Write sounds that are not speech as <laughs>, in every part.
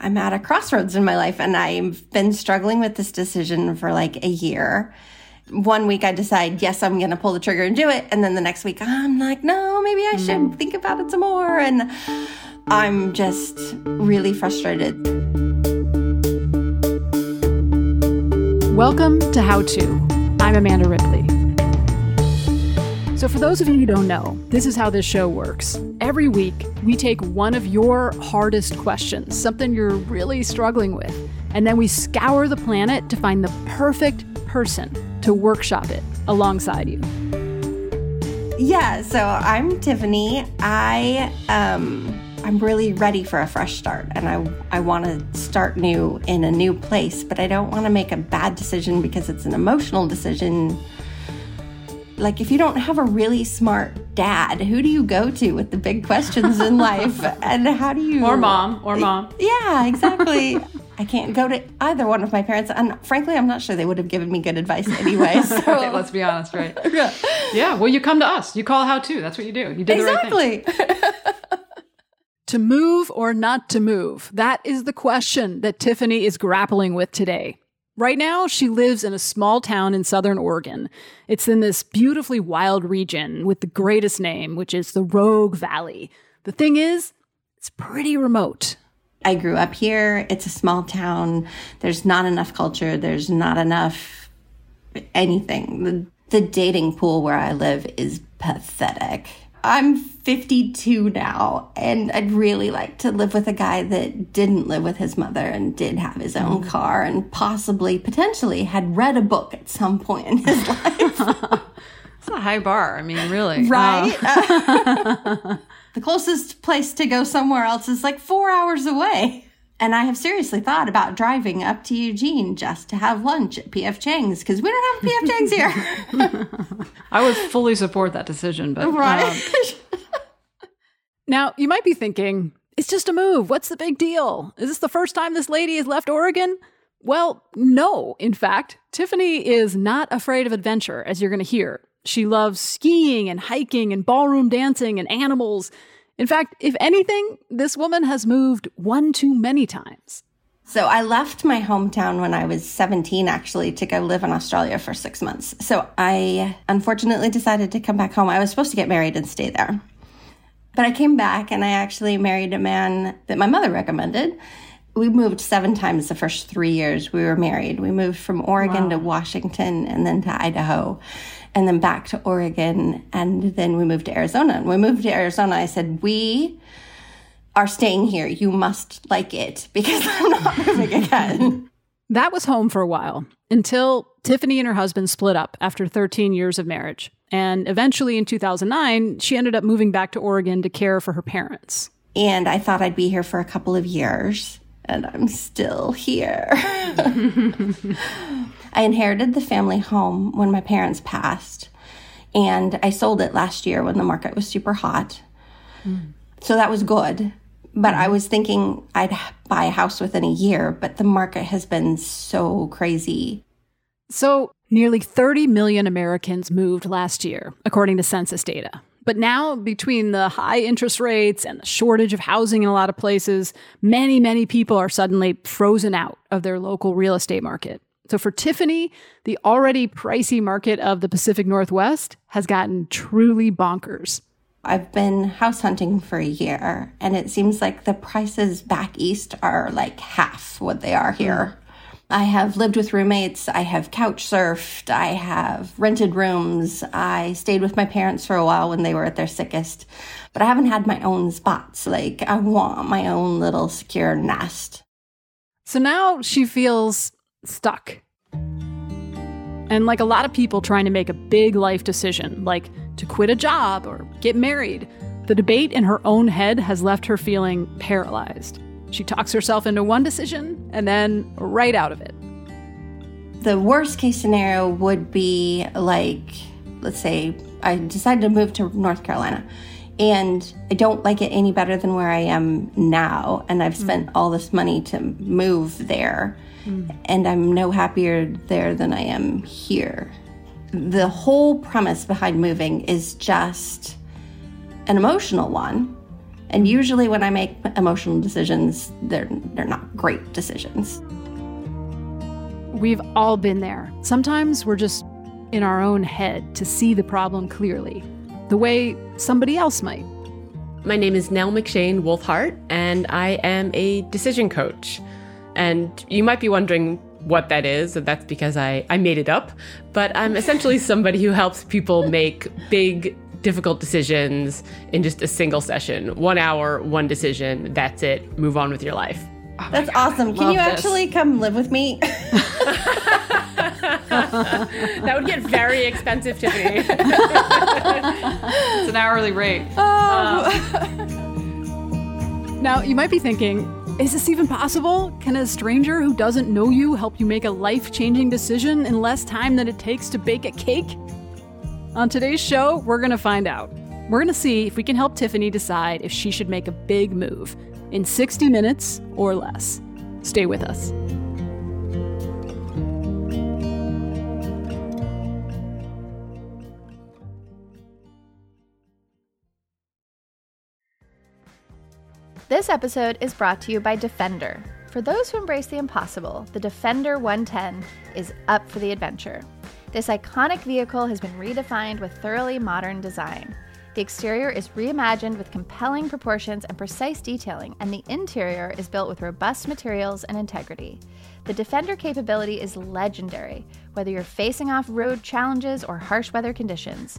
I'm at a crossroads in my life and I've been struggling with this decision for like a year. One week I decide, yes, I'm going to pull the trigger and do it. And then the next week I'm like, no, maybe I should mm. think about it some more. And I'm just really frustrated. Welcome to How To. I'm Amanda Ripley. So, for those of you who don't know, this is how this show works. Every week, we take one of your hardest questions, something you're really struggling with, and then we scour the planet to find the perfect person to workshop it alongside you. Yeah, so I'm Tiffany. I um I'm really ready for a fresh start and I I want to start new in a new place, but I don't want to make a bad decision because it's an emotional decision like if you don't have a really smart dad who do you go to with the big questions in life? <laughs> And how do you or mom or mom. yeah exactly. <laughs> I can't go to either one of my parents and frankly i'm not sure they would have given me good advice anyway <laughs> so okay, let's be honest right? Yeah. Yeah well you come to us. You call how to. That's what you do. You did exactly the right thing. to move or not to move? That is the question that tiffany is grappling with today Right now, she lives in a small town in southern Oregon. It's in this beautifully wild region with the greatest name, which is the Rogue Valley. The thing is, it's pretty remote. I grew up here. It's a small town. There's not enough culture. There's not enough anything. The, the dating pool where I live is pathetic. I'm 52 now, and I'd really like to live with a guy that didn't live with his mother and did have his own mm. car and possibly, potentially, had read a book at some point in his life. <laughs> It's a high bar. I mean, really. Right? Uh, <laughs> the closest place to go somewhere else is like four hours away. And I have seriously thought about driving up to Eugene just to have lunch at PF Chang's because we don't have PF Chang's here. <laughs> I would fully support that decision, but right. Um, now you might be thinking, it's just a move. What's the big deal? Is this the first time this lady has left Oregon? Well, no. In fact, Tiffany is not afraid of adventure, as you're going to hear. She loves skiing and hiking and ballroom dancing and animals. In fact, if anything, this woman has moved one too many times. So I left my hometown when I was 17 actually to go live in Australia for 6 months. So I unfortunately decided to come back home. I was supposed to get married and stay there. But I came back and I actually married a man that my mother recommended. We moved seven times the first 3 years we were married. We moved from Oregon wow. to Washington and then to Idaho and then back to Oregon. And then we moved to Arizona. And we moved to Arizona, I said, We are staying here. You must like it because <laughs> I'm not moving again. That was home for a while until Tiffany and her husband split up after 13 years of marriage. And eventually in 2009, she ended up moving back to Oregon to care for her parents. And I thought I'd be here for a couple of years, and I'm still here. <laughs> I inherited the family home when my parents passed, and I sold it last year when the market was super hot. Mm. So that was good. But I was thinking I'd buy a house within a year, but the market has been so crazy. So, nearly 30 million Americans moved last year, according to census data. But now, between the high interest rates and the shortage of housing in a lot of places, many, many people are suddenly frozen out of their local real estate market. So for Tiffany, the already pricey market of the Pacific Northwest has gotten truly bonkers. I've been house hunting for a year, and it seems like the prices back east are like half what they are here. I have lived with roommates, I have couch surfed, I have rented rooms, I stayed with my parents for a while when they were at their sickest, but I haven't had my own spots. Like, I want my own little secure nest. So now she feels stuck. And like a lot of people trying to make a big life decision, like to quit a job or get married, the debate in her own head has left her feeling paralyzed. She talks herself into one decision and then right out of it. The worst case scenario would be like, let's say, I decided to move to North Carolina and I don't like it any better than where I am now. And I've spent mm. all this money to move there, mm. and I'm no happier there than I am here. The whole premise behind moving is just an emotional one. And usually, when I make emotional decisions, they're, they're not great decisions. We've all been there. Sometimes we're just in our own head to see the problem clearly the way somebody else might. My name is Nell McShane Wulfhart, and I am a decision coach. And you might be wondering what that is, and that's because I, I made it up. But I'm essentially somebody who helps people make big, difficult decisions in just a single session. One hour, one decision, that's it. Move on with your life. Oh That's God, awesome. Can you this. actually come live with me? <laughs> that would get very expensive, Tiffany. it's an hourly rate. Oh. Um, <laughs> now, you might be thinking, is this even possible? Can a stranger who doesn't know you help you make a life changing decision in less time than it takes to bake a cake? On today's show, we're going to find out. We're going to see if we can help Tiffany decide if she should make a big move in 60 minutes or less. Stay with us. This episode is brought to you by Defender. For those who embrace the impossible, the Defender 110 is up for the adventure. This iconic vehicle has been redefined with thoroughly modern design. The exterior is reimagined with compelling proportions and precise detailing, and the interior is built with robust materials and integrity. The Defender capability is legendary, whether you're facing off road challenges or harsh weather conditions.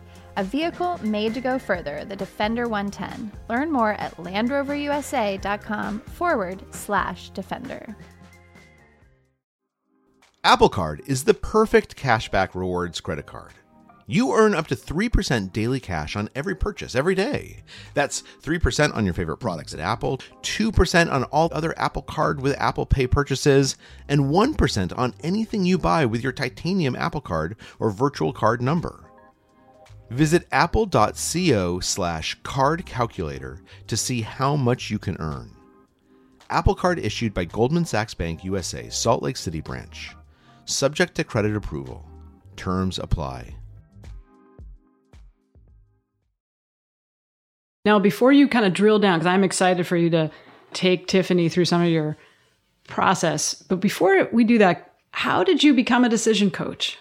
A vehicle made to go further, the Defender 110. Learn more at LandRoverUSA.com forward slash Defender. Apple Card is the perfect cashback rewards credit card. You earn up to 3% daily cash on every purchase every day. That's 3% on your favorite products at Apple, 2% on all other Apple Card with Apple Pay purchases, and 1% on anything you buy with your titanium Apple Card or virtual card number. Visit apple.co slash card calculator to see how much you can earn. Apple Card issued by Goldman Sachs Bank USA, Salt Lake City branch subject to credit approval. Terms apply. Now, before you kind of drill down, because I'm excited for you to take Tiffany through some of your process, but before we do that, how did you become a decision coach?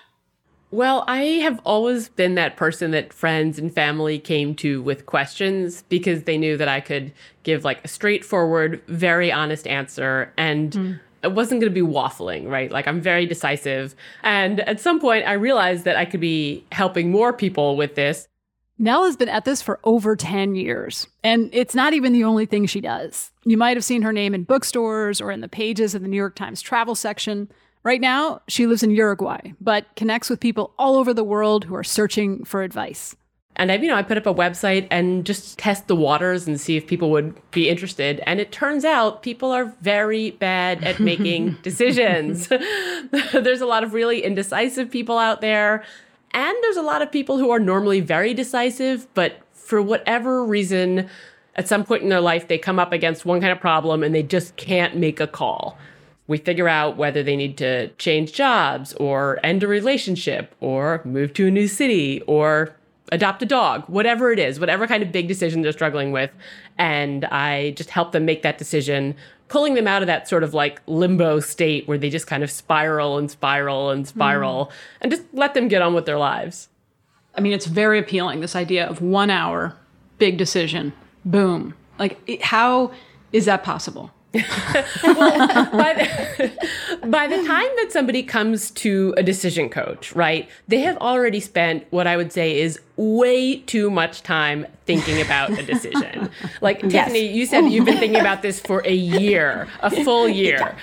Well, I have always been that person that friends and family came to with questions because they knew that I could give like a straightforward, very honest answer and mm it wasn't going to be waffling, right? Like I'm very decisive. And at some point, I realized that I could be helping more people with this. Nell has been at this for over 10 years, and it's not even the only thing she does. You might have seen her name in bookstores or in the pages of the New York Times travel section. Right now, she lives in Uruguay, but connects with people all over the world who are searching for advice. And I, you know, I put up a website and just test the waters and see if people would be interested. And it turns out people are very bad at <laughs> making decisions. <laughs> there's a lot of really indecisive people out there. And there's a lot of people who are normally very decisive, but for whatever reason, at some point in their life, they come up against one kind of problem and they just can't make a call. We figure out whether they need to change jobs or end a relationship or move to a new city or adopt a dog, whatever it is, whatever kind of big decision they're struggling with. And I just help them make that decision, pulling them out of that sort of like limbo state where they just kind of spiral and spiral and spiral mm. and just let them get on with their lives. I mean, it's very appealing, this idea of one hour, big decision, boom. Like, how is that possible? By, the, <laughs> by the time that somebody comes to a decision coach, right, they have already spent what I would say is way too much time thinking about a decision. <laughs> Like yes. Tiffany, you said you've been thinking about this for a year, a full <laughs> year.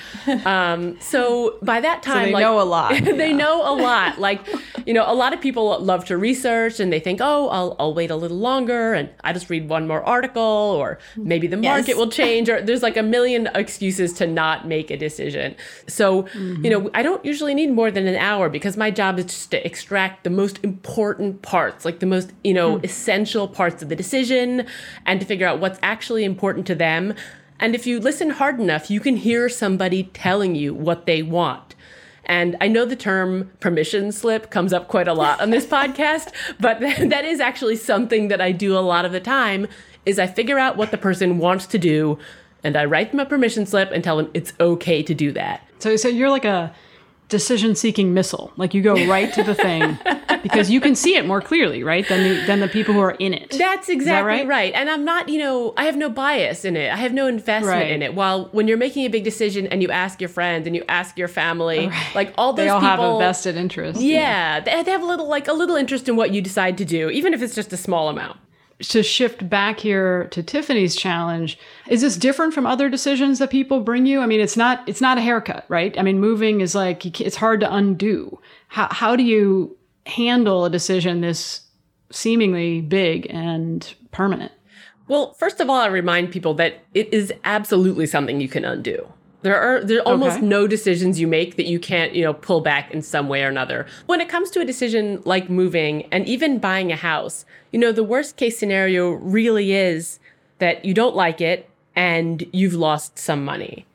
Um, so by that time, so they like, know a lot. <laughs> they yeah. know a lot. Like, you know, a lot of people love to research and they think, oh, I'll, I'll wait a little longer and I just read one more article or maybe the market yes. will change or there's like a million excuses to not make a decision. So, mm-hmm. you know, I don't usually need more than an hour because my job is just to extract the most important parts, like the most, you know, mm. essential parts of the decision and to figure out what's actually important to them. And if you listen hard enough, you can hear somebody telling you what they want. And I know the term permission slip comes up quite a lot on this <laughs> podcast, but <laughs> that is actually something that I do a lot of the time is I figure out what the person wants to do and I write them a permission slip and tell them it's okay to do that. So so you're like a decision seeking missile. Like you go right to the thing <laughs> because you can see it more clearly, right? Than the, than the people who are in it. That's exactly that right? right? And I'm not, you know, I have no bias in it. I have no investment right. in it. While when you're making a big decision and you ask your friends and you ask your family, right. like all those they all people, have a vested interest. Yeah, yeah. They, they have a little like a little interest in what you decide to do, even if it's just a small amount to shift back here to Tiffany's challenge, is this different from other decisions that people bring you? I mean, it's not it's not a haircut, right? I mean, moving is like it's hard to undo. How how do you handle a decision this seemingly big and permanent? Well, first of all, I remind people that it is absolutely something you can undo. There are there are almost okay. no decisions you make that you can't, you know, pull back in some way or another. When it comes to a decision like moving and even buying a house, you know, the worst case scenario really is that you don't like it and you've lost some money.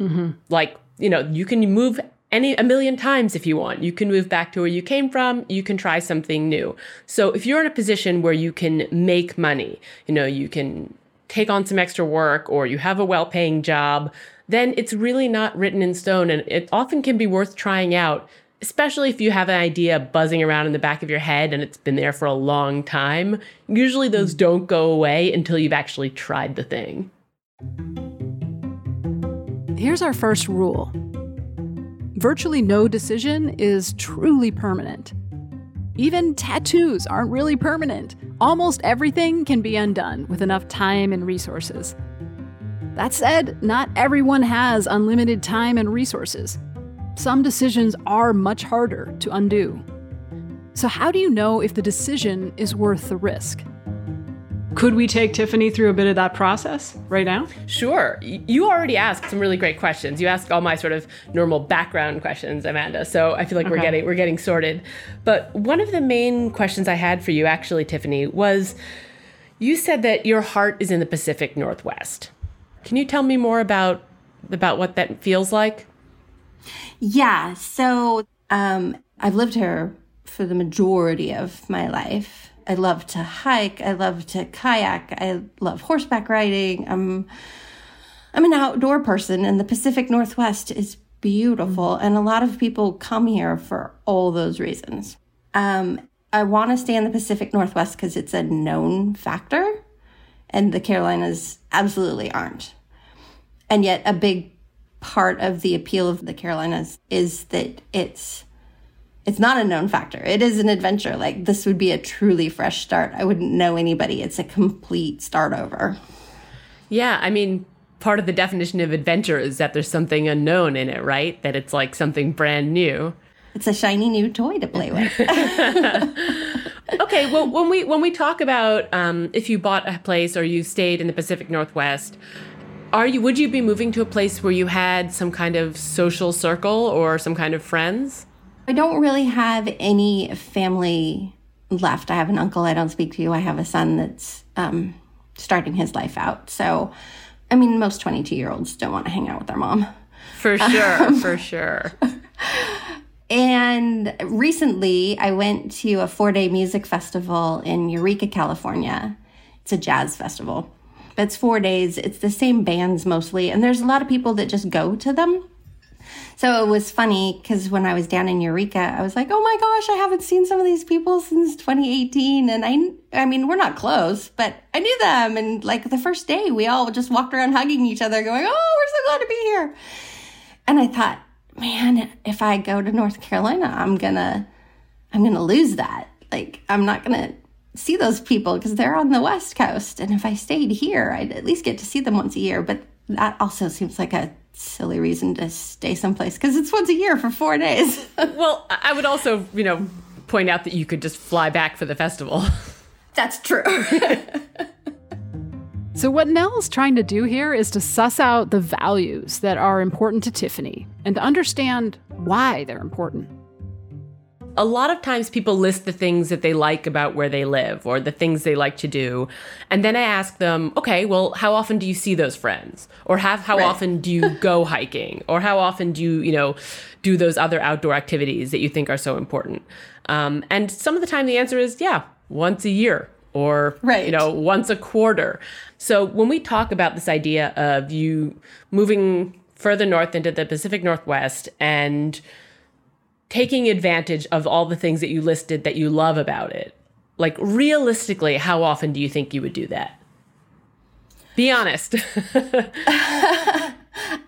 Mm-hmm. Like, you know, you can move any a million times if you want. You can move back to where you came from, you can try something new. So if you're in a position where you can make money, you know, you can take on some extra work or you have a well-paying job, then it's really not written in stone and it often can be worth trying out, especially if you have an idea buzzing around in the back of your head and it's been there for a long time. Usually those hmm. don't go away until you've actually tried the thing. Here's our first rule virtually no decision is truly permanent. Even tattoos aren't really permanent. Almost everything can be undone with enough time and resources. That said, not everyone has unlimited time and resources. Some decisions are much harder to undo. So, how do you know if the decision is worth the risk? Could we take Tiffany through a bit of that process right now? Sure. You already asked some really great questions. You asked all my sort of normal background questions, Amanda. So I feel like okay. we're getting we're getting sorted. But one of the main questions I had for you actually, Tiffany, was you said that your heart is in the Pacific Northwest. Can you tell me more about about what that feels like? Yeah. So um, I've lived here for the majority of my life. I love to hike. I love to kayak. I love horseback riding. I'm I'm an outdoor person, and the Pacific Northwest is beautiful. And a lot of people come here for all those reasons. Um, I want to stay in the Pacific Northwest because it's a known factor and the Carolinas absolutely aren't. And yet, a big part of the appeal of the Carolinas is that it's it's not a known factor. It is an adventure. Like this would be a truly fresh start. I wouldn't know anybody. It's a complete start over. Yeah, I mean, part of the definition of adventure is that there's something unknown in it, right? That it's like something brand new. It's a shiny new toy to play with. <laughs> okay, well, when we when we talk about um, if you bought a place or you stayed in the Pacific Northwest, are you would you be moving to a place where you had some kind of social circle or some kind of friends? I don't really have any family left. I have an uncle I don't speak to. I have a son that's um, starting his life out. So, I mean, most 22 year olds don't want to hang out with their mom. For <laughs> sure, um, for sure. And recently, I went to a four day music festival in Eureka, California. It's a jazz festival. It's four days, it's the same bands mostly. And there's a lot of people that just go to them So it was funny because when I was down in Eureka, I was like, oh my gosh, I haven't seen some of these people since 2018. And I, I mean, we're not close, but I knew them. And like the first day, we all just walked around hugging each other, going, oh, we're so glad to be here. And I thought, man, if I go to North Carolina, I'm gonna, I'm gonna lose that. Like, I'm not gonna see those people because they're on the West Coast. And if I stayed here, I'd at least get to see them once a year. But that also seems like a silly reason to stay someplace because it's once a year for four days. <laughs> well, I would also, you know, point out that you could just fly back for the festival. <laughs> That's true. <laughs> so, what Nell's trying to do here is to suss out the values that are important to Tiffany and to understand why they're important a lot of times people list the things that they like about where they live or the things they like to do. And then I ask them, okay, well, how often do you see those friends? Or have how right. often do you <laughs> go hiking? Or how often do you, you know, do those other outdoor activities that you think are so important? Um, and some of the time the answer is, yeah, once a year or right. you know once a quarter so when we talk about this idea of you moving further north into the pacific northwest and taking advantage of all the things that you listed that you love about it. Like realistically, how often do you think you would do that? Be honest. <laughs>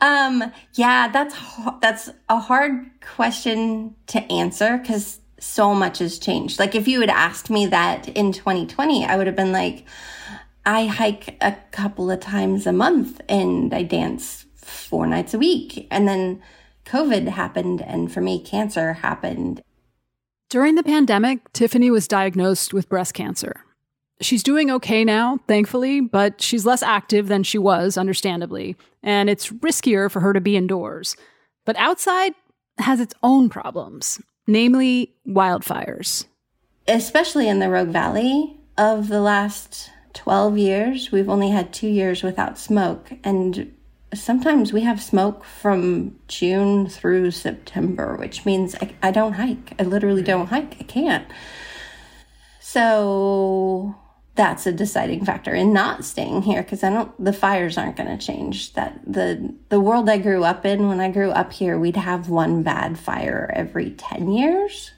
um, yeah, that's that's a hard question to answer cuz so much has changed. Like if you had asked me that in 2020, I would have been like I hike a couple of times a month and I dance four nights a week. And then COVID happened, and for me, cancer happened. During the pandemic, Tiffany was diagnosed with breast cancer. She's doing okay now, thankfully, but she's less active than she was, understandably, and it's riskier for her to be indoors. But outside has its own problems, namely wildfires. Especially in the Rogue Valley, of the last 12 years, we've only had two years without smoke, and sometimes we have smoke from June through September, which means I, I don't hike. I literally don't hike. I can't. So that's a deciding factor in not staying here because I don't the fires aren't going to change that the the world I grew up in when I grew up here we'd have one bad fire every 10 years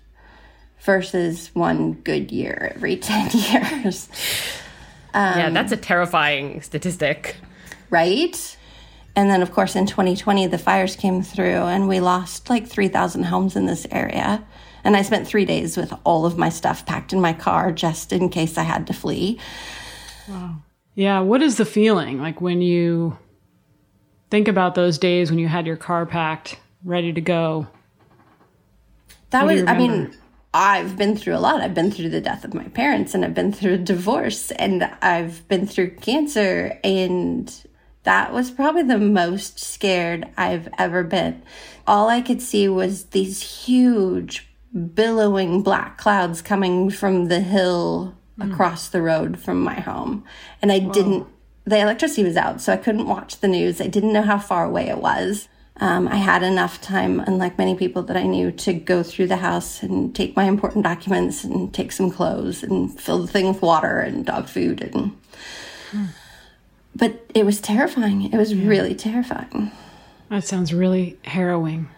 versus one good year every <laughs> 10 years. Um, yeah, that's a terrifying statistic. Right? And then, of course, in 2020, the fires came through and we lost like 3,000 homes in this area. And I spent three days with all of my stuff packed in my car just in case I had to flee. Wow. Yeah. What is the feeling like when you think about those days when you had your car packed, ready to go? That was, I mean, I've been through a lot. I've been through the death of my parents and I've been through a divorce and I've been through cancer and that was probably the most scared I've ever been. All I could see was these huge, billowing black clouds coming from the hill mm. across the road from my home. And I Whoa. didn't, the electricity was out, so I couldn't watch the news. I didn't know how far away it was. Um, I had enough time, unlike many people that I knew, to go through the house and take my important documents and take some clothes and fill the thing with water and dog food and. Mm but it was terrifying. It was yeah. really terrifying. That sounds really harrowing.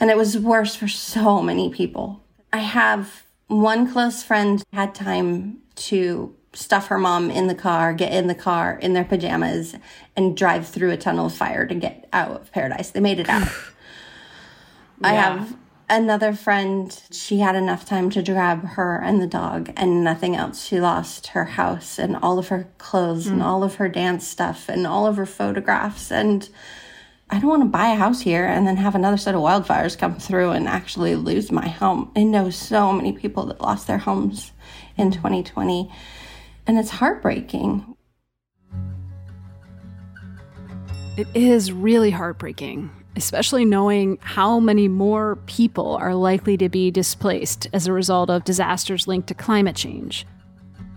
And it was worse for so many people. I have one close friend had time to stuff her mom in the car, get in the car in their pajamas, and drive through a tunnel of fire to get out of Paradise. They made it out. <sighs> yeah. I have another friend, she had enough time to grab her and the dog and nothing else. She lost her house and all of her clothes mm. and all of her dance stuff and all of her photographs. And I don't want to buy a house here and then have another set of wildfires come through and actually lose my home. I know so many people that lost their homes in 2020, and it's heartbreaking. It is really heartbreaking especially knowing how many more people are likely to be displaced as a result of disasters linked to climate change.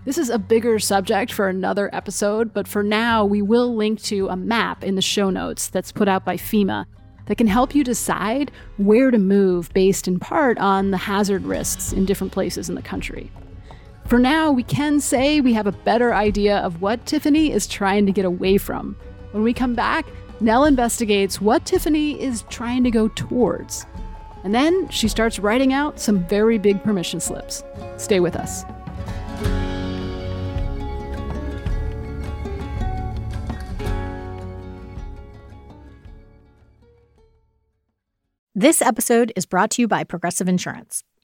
This is a bigger subject for another episode, but for now, we will link to a map in the show notes that's put out by FEMA that can help you decide where to move based in part on the hazard risks in different places in the country. For now, we can say we have a better idea of what Tiffany is trying to get away from. When we come back, Nell investigates what Tiffany is trying to go towards. And then she starts writing out some very big permission slips. Stay with us. This episode is brought to you by Progressive Insurance.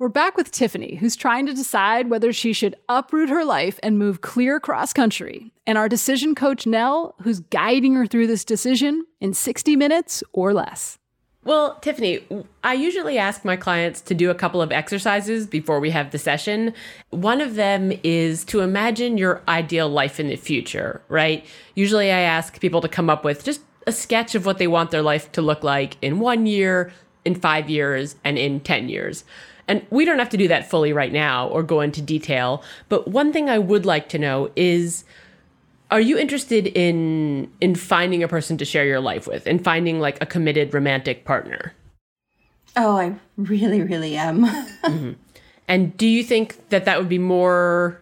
We're back with Tiffany, who's trying to decide whether she should uproot her life and move clear cross country, and our decision coach, Nell, who's guiding her through this decision in 60 minutes or less. Well, Tiffany, I usually ask my clients to do a couple of exercises before we have the session. One of them is to imagine your ideal life in the future, right? Usually I ask people to come up with just a sketch of what they want their life to look like in one year, in five years, and in 10 years. And we don't have to do that fully right now or go into detail. But one thing I would like to know is are you interested in in finding a person to share your life with and finding like a committed romantic partner? Oh, I really, really am. <laughs> mm-hmm. And do you think that that would be more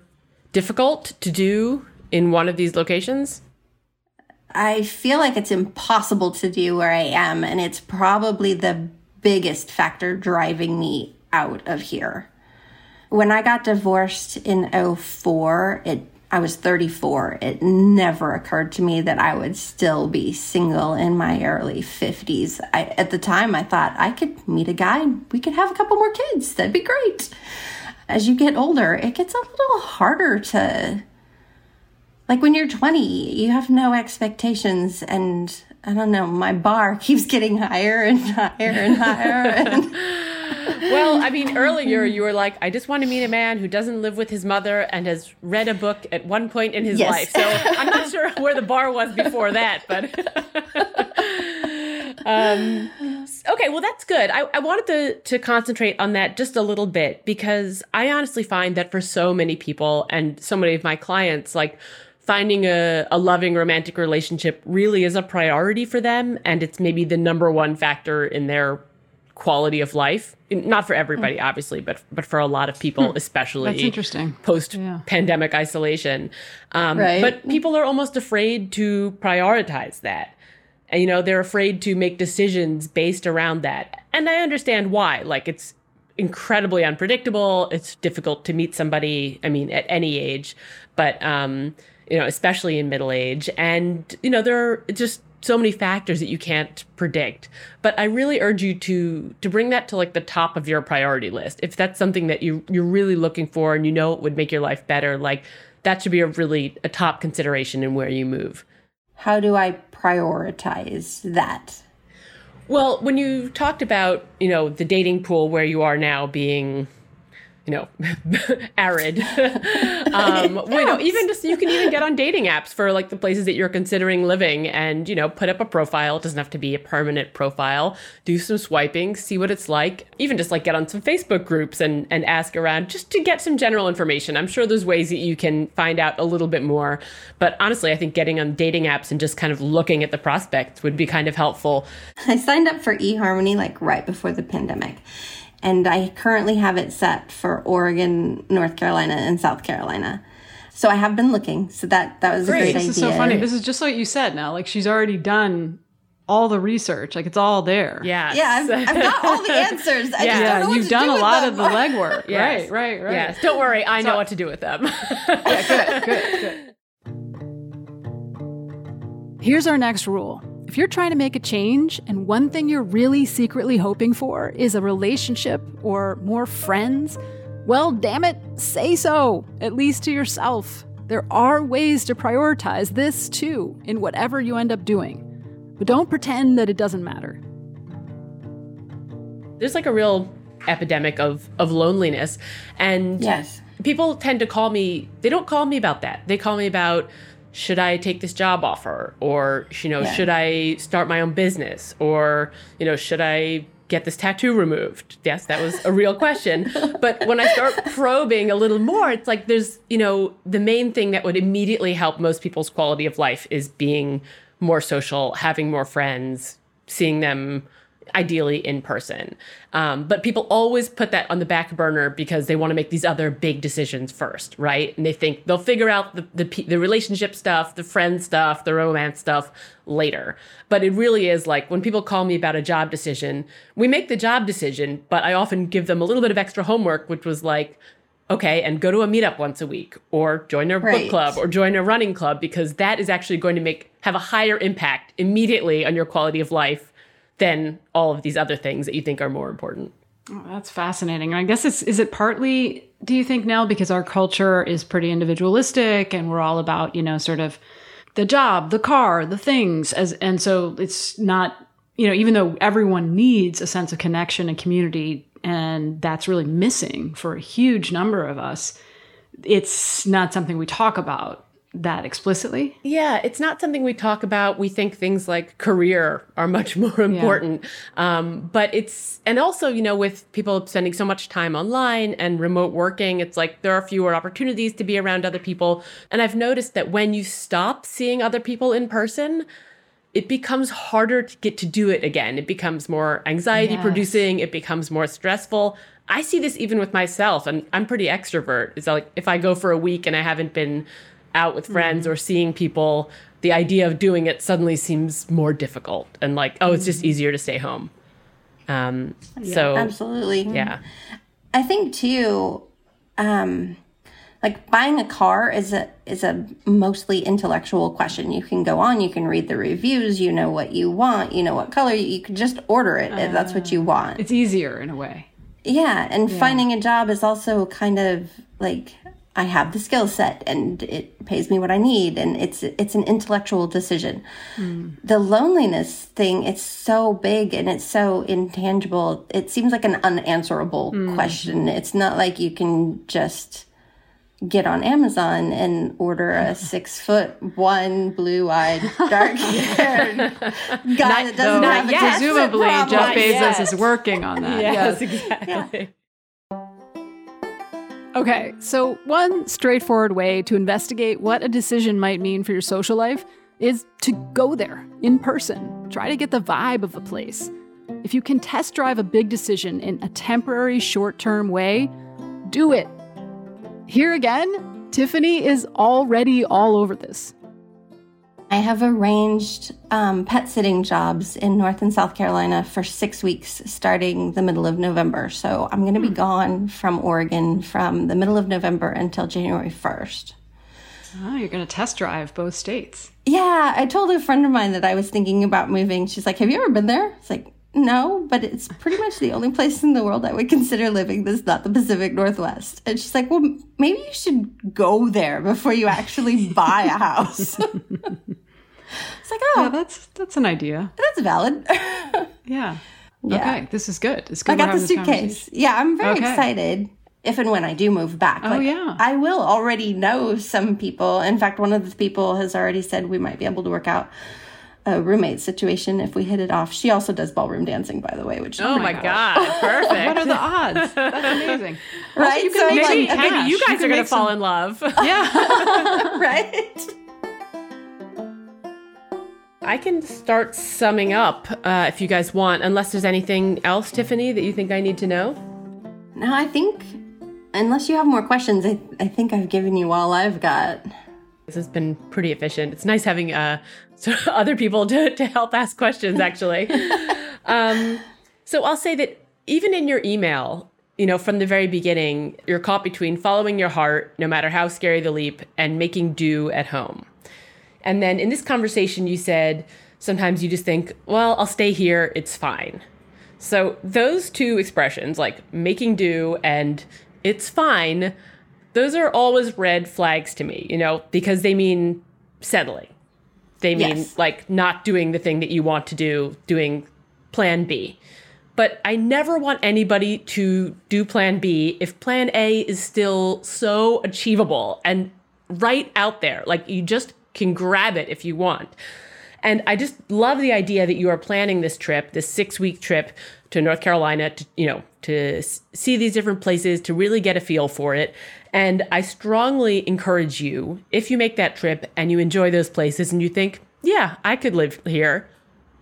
difficult to do in one of these locations? I feel like it's impossible to do where I am, and it's probably the biggest factor driving me out of here. When I got divorced in 04, it I was 34. It never occurred to me that I would still be single in my early 50s. I, at the time, I thought I could meet a guy we could have a couple more kids. That'd be great. As you get older, it gets a little harder to. Like when you're 20, you have no expectations, and I don't know, my bar <laughs> keeps getting higher and higher and higher. and <laughs> well, I mean, earlier you were like, I just want to meet a man who doesn't live with his mother and has read a book at one point in his yes. life. So I'm not sure where the bar was before that, but. <laughs> um, okay, well, that's good. I, I wanted to, to concentrate on that just a little bit because I honestly find that for so many people and so many of my clients, like, finding a, a loving romantic relationship really is a priority for them and it's maybe the number one factor in their quality of life. Not for everybody, mm. obviously, but but for a lot of people, hmm. especially That's interesting. post pandemic yeah. isolation. Um, right. But people are almost afraid to prioritize that. And, you know, they're afraid to make decisions based around that. And I understand why. Like, it's incredibly unpredictable. It's difficult to meet somebody, I mean, at any age, but, um, you know, especially in middle age. And, you know, there are just so many factors that you can't predict. But I really urge you to to bring that to like the top of your priority list. If that's something that you you're really looking for and you know it would make your life better, like that should be a really a top consideration in where you move. How do I prioritize that? Well, when you talked about, you know, the dating pool where you are now being you know, <laughs> arid. <laughs> um, yes. you know, even just you can even get on dating apps for like the places that you're considering living, and you know, put up a profile. It doesn't have to be a permanent profile. Do some swiping, see what it's like. Even just like get on some Facebook groups and and ask around just to get some general information. I'm sure there's ways that you can find out a little bit more. But honestly, I think getting on dating apps and just kind of looking at the prospects would be kind of helpful. I signed up for eHarmony like right before the pandemic and I currently have it set for Oregon, North Carolina, and South Carolina. So I have been looking. So that that was great. a great this idea. This is so funny. This is just like you said. Now, like she's already done all the research. Like it's all there. Yeah. Yeah. I've, I've, got all the <laughs> answers. I yeah. you've done do a lot them. of the <laughs> legwork. yes. Right. Right. Right. Yes. Don't worry. I so, know what to do with them. <laughs> yeah. Good. Good. Good. Here's our next rule. If you're trying to make a change and one thing you're really secretly hoping for is a relationship or more friends, well, damn it, say so, at least to yourself. There are ways to prioritize this too in whatever you end up doing. But don't pretend that it doesn't matter. There's like a real epidemic of of loneliness and yes. people tend to call me they don't call me about that. They call me about should I take this job offer? Or, you know, yeah. should I start my own business? Or, you know, should I get this tattoo removed? Yes, that was a real question. <laughs> but when I start probing a little more, it's like there's, you know, the main thing that would immediately help most people's quality of life is being more social, having more friends, seeing them ideally in person. Um, but people always put that on the back burner because they want to make these other big decisions first, right? And they think they'll figure out the, the, the relationship stuff, the friend stuff, the romance stuff later. But it really is like when people call me about a job decision, we make the job decision, but I often give them a little bit of extra homework, which was like, okay, and go to a meetup once a week or join a right. book club or join a running club because that is actually going to make have a higher impact immediately on your quality of life than all of these other things that you think are more important. Oh, that's fascinating. I guess it's is it partly do you think now because our culture is pretty individualistic and we're all about, you know, sort of the job, the car, the things as and so it's not, you know, even though everyone needs a sense of connection and community and that's really missing for a huge number of us, it's not something we talk about that explicitly? Yeah, it's not something we talk about. We think things like career are much <laughs> more important. Yeah. Um, but it's, and also, you know, with people spending so much time online and remote working, it's like there are fewer opportunities to be around other people. And I've noticed that when you stop seeing other people in person, it becomes harder to get to do it again. It becomes more anxiety yes. producing, it becomes more stressful. I see this even with myself, and I'm pretty extrovert. It's like if I go for a week and I haven't been out with friends mm-hmm. or seeing people, the idea of doing it suddenly seems more difficult and like, oh, it's just mm-hmm. easier to stay home. Um, yeah, so absolutely, yeah. I think too, um, like buying a car is a is a mostly intellectual question. You can go on, you can read the reviews, you know what you want, you know what color, you can just order it uh, if that's what you uh, want. It's easier in a way. Yeah, and yeah. finding a job is also kind of like I have the skill set and it pays me what I need and it's it's an intellectual decision. Mm. The loneliness thing it's so big and it's so intangible. It seems like an unanswerable mm. question. It's not like you can just get on Amazon and order a <laughs> six foot one blue eyed dark haired <laughs> guy that doesn't have a presumably Jeff Bezos is working on that. Yes, yes. exactly. Yeah. Okay, so one straightforward way to investigate what a decision might mean for your social life is to go there in person. Try to get the vibe of the place. If you can test drive a big decision in a temporary short term way, do it. Here again, Tiffany is already all over this. I have arranged um, pet sitting jobs in North and South Carolina for six weeks starting the middle of November. So I'm going to be hmm. gone from Oregon from the middle of November until January 1st. Oh, you're going to test drive both states. Yeah, I told a friend of mine that I was thinking about moving. She's like, Have you ever been there? It's like, no, but it's pretty much the only place in the world I would consider living that's not the Pacific Northwest. And she's like, well, maybe you should go there before you actually buy a house. <laughs> It's like, oh, Yeah, that's that's an idea. that's valid. <laughs> Yeah. Yeah. Okay, this is good. It's good. I got the suitcase. Yeah, I'm very Okay. excited if and when I do move back. Oh, yeah. I will already know some people. In fact, one of the people has already said we might be able to work out a roommate situation if we hit it off. She also does ballroom dancing, by the way, which Oh, my god, <laughs> perfect. What are the odds? That's <laughs> amazing. right. you can so make like, maybe, maybe you guys You are gonna fall some- in love. <laughs> Yeah, right. I can start summing up uh, if you guys want, unless there's anything else, Tiffany, that you think I need to know. No, I think unless you have more questions, I, I think I've given you all I've got. This has been pretty efficient. It's nice having uh, <laughs> other people to, to help ask questions, actually. <laughs> um, so I'll say that even in your email, you know, from the very beginning, you're caught between following your heart, no matter how scary the leap, and making do at home. And then in this conversation, you said sometimes you just think, well, I'll stay here, it's fine. So those two expressions, like making do and it's fine, those are always red flags to me, you know, because they mean settling. They mean Yes. like not doing the thing that you want to do, doing plan B. But I never want anybody to do plan B if plan A is still so achievable and right out there. Like you just can grab it if you want. And I just love the idea that you are planning this trip, this six week trip to North Carolina to, you know, to see these different places, to really get a feel for it. And I strongly encourage you, if you make that trip and you enjoy those places and you think, yeah, I could live here,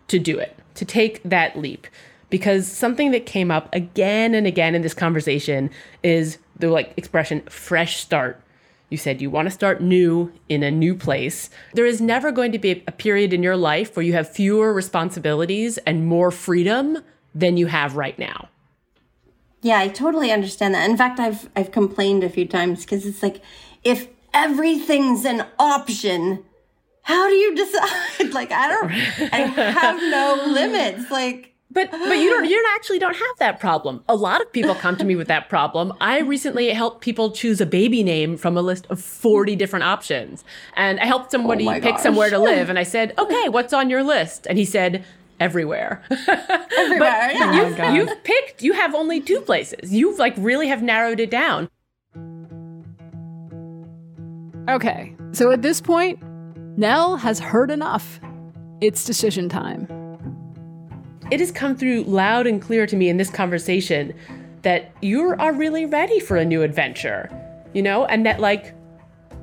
to do it, to take that leap. Because something that came up again and again in this conversation is the like expression fresh start. You said you want to start new in a new place. There is never going to be a period in your life where you have fewer responsibilities and more freedom than you have right now. Yeah, I totally understand that. In fact, I've I've complained a few times because it's like if everything's an option, how do you decide? <laughs> like I don't I have no limits. Like But but you don't you actually don't have that problem. A lot of people come to me with that problem. I recently helped people choose a baby name from a list of 40 different options. And I helped somebody Oh pick gosh. somewhere to live and I said, "Okay, what's on your list?" And he said, "Everywhere." <laughs> everywhere, yeah. you've, oh you've picked you have only two places. You've like really have narrowed it down. Okay, so at this point, Nell has heard enough. It's decision time. it has come through loud and clear to me in this conversation that you are really ready for a new adventure, you know, and that like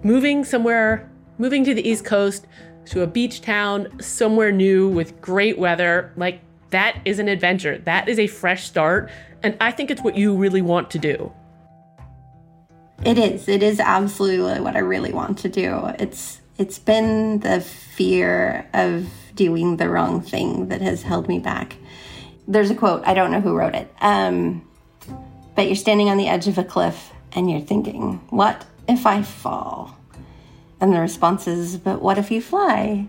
moving somewhere, moving to the East Coast to a beach town, somewhere new with great weather, like that is an adventure. That is a fresh start. And I think it's what you really want to do. It is. It is absolutely what I really want to do. It's it's been the fear of doing the wrong thing that has held me back. There's a quote, I don't know who wrote it. Um, but you're standing on the edge of a cliff and you're thinking, what if I fall? And the response is, but what if you fly?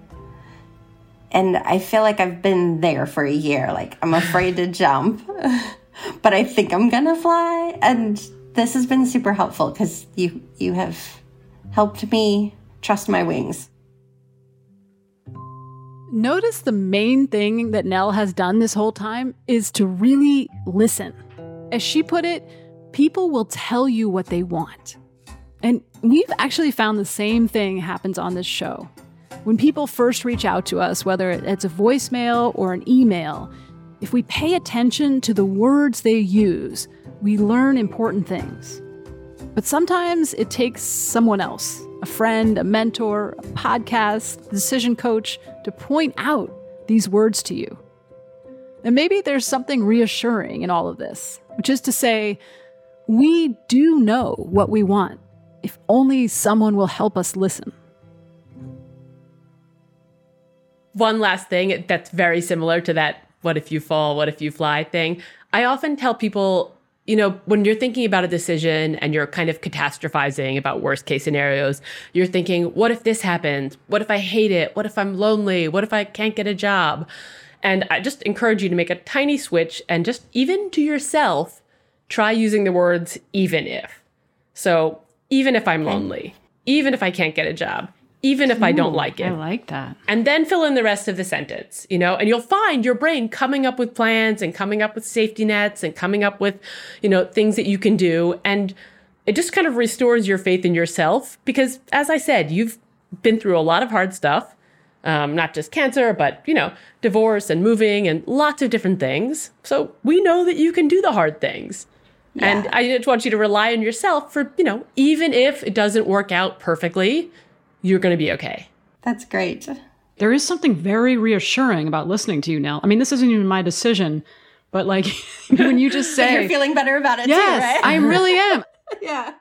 And I feel like I've been there for a year. Like, I'm afraid to jump, <laughs> but I think I'm gonna fly. And this has been super helpful because you you have helped me trust my wings. Notice the main thing that Nell has done this whole time is to really listen. As she put it, people will tell you what they want. And we've actually found the same thing happens on this show. When people first reach out to us, whether it's a voicemail or an email, if we pay attention to the words they use, we learn important things. But sometimes it takes someone else, a friend, a mentor, a podcast, a decision coach, to point out these words to you. And maybe there's something reassuring in all of this, which is to say, we do know what we want if only someone will help us listen. One last thing that's very similar to that what if you fall, what if you fly thing. I often tell people, you know, when you're thinking about a decision and you're kind of catastrophizing about worst case scenarios, you're thinking, what if this happens? What if I hate it? What if I'm lonely? What if I can't get a job? And I just encourage you to make a tiny switch and just even to yourself, try using the words even if. So, even if I'm lonely, even if I can't get a job, even if I don't like it. I like that. and then fill in the rest of the sentence, you know, and you'll find your brain coming up with plans and coming up with safety nets and coming up with, you know, things that you can do. And it just kind of restores your faith in yourself because, as I said, you've been through a lot of hard stuff, um, not just cancer, but, you know, divorce and moving and lots of different things. So we know that you can do the hard things. And I just want you to rely on yourself for, you know, even if it doesn't work out perfectly, you're going to be okay. That's great. There is something very reassuring about listening to you, Nell. I mean, this isn't even my decision, but like <laughs> when you just <laughs> say, you're feeling better about it yes, too, right? I really am. <laughs> yeah.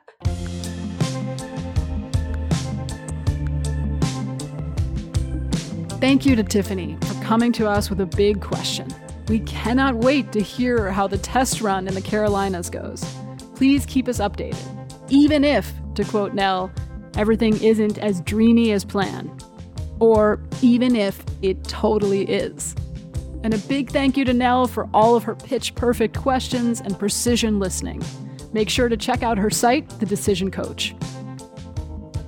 Thank you to Tiffany for coming to us with a big question. We cannot wait to hear how the test run in the Carolinas goes. Please keep us updated, even if, to quote Nell, everything isn't as dreamy as planned, or even if it totally is. And a big thank you to Nell for all of her pitch perfect questions and precision listening. Make sure to check out her site, The Decision Coach.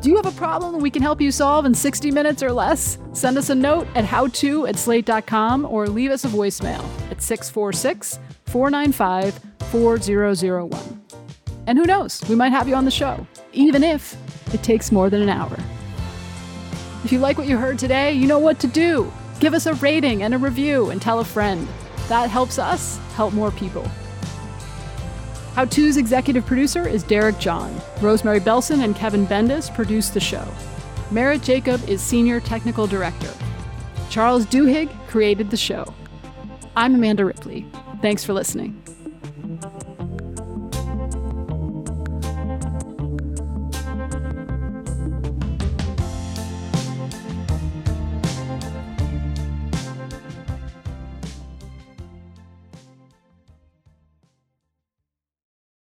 Do you have a problem we can help you solve in 60 minutes or less? Send us a note at howto at slate.com or leave us a voicemail at 646 495 4001. And who knows, we might have you on the show, even if it takes more than an hour. If you like what you heard today, you know what to do. Give us a rating and a review and tell a friend. That helps us help more people. How To's executive producer is Derek John. Rosemary Belson and Kevin Bendis produce the show. Merritt Jacob is senior technical director. Charles Duhigg created the show. I'm Amanda Ripley. Thanks for listening.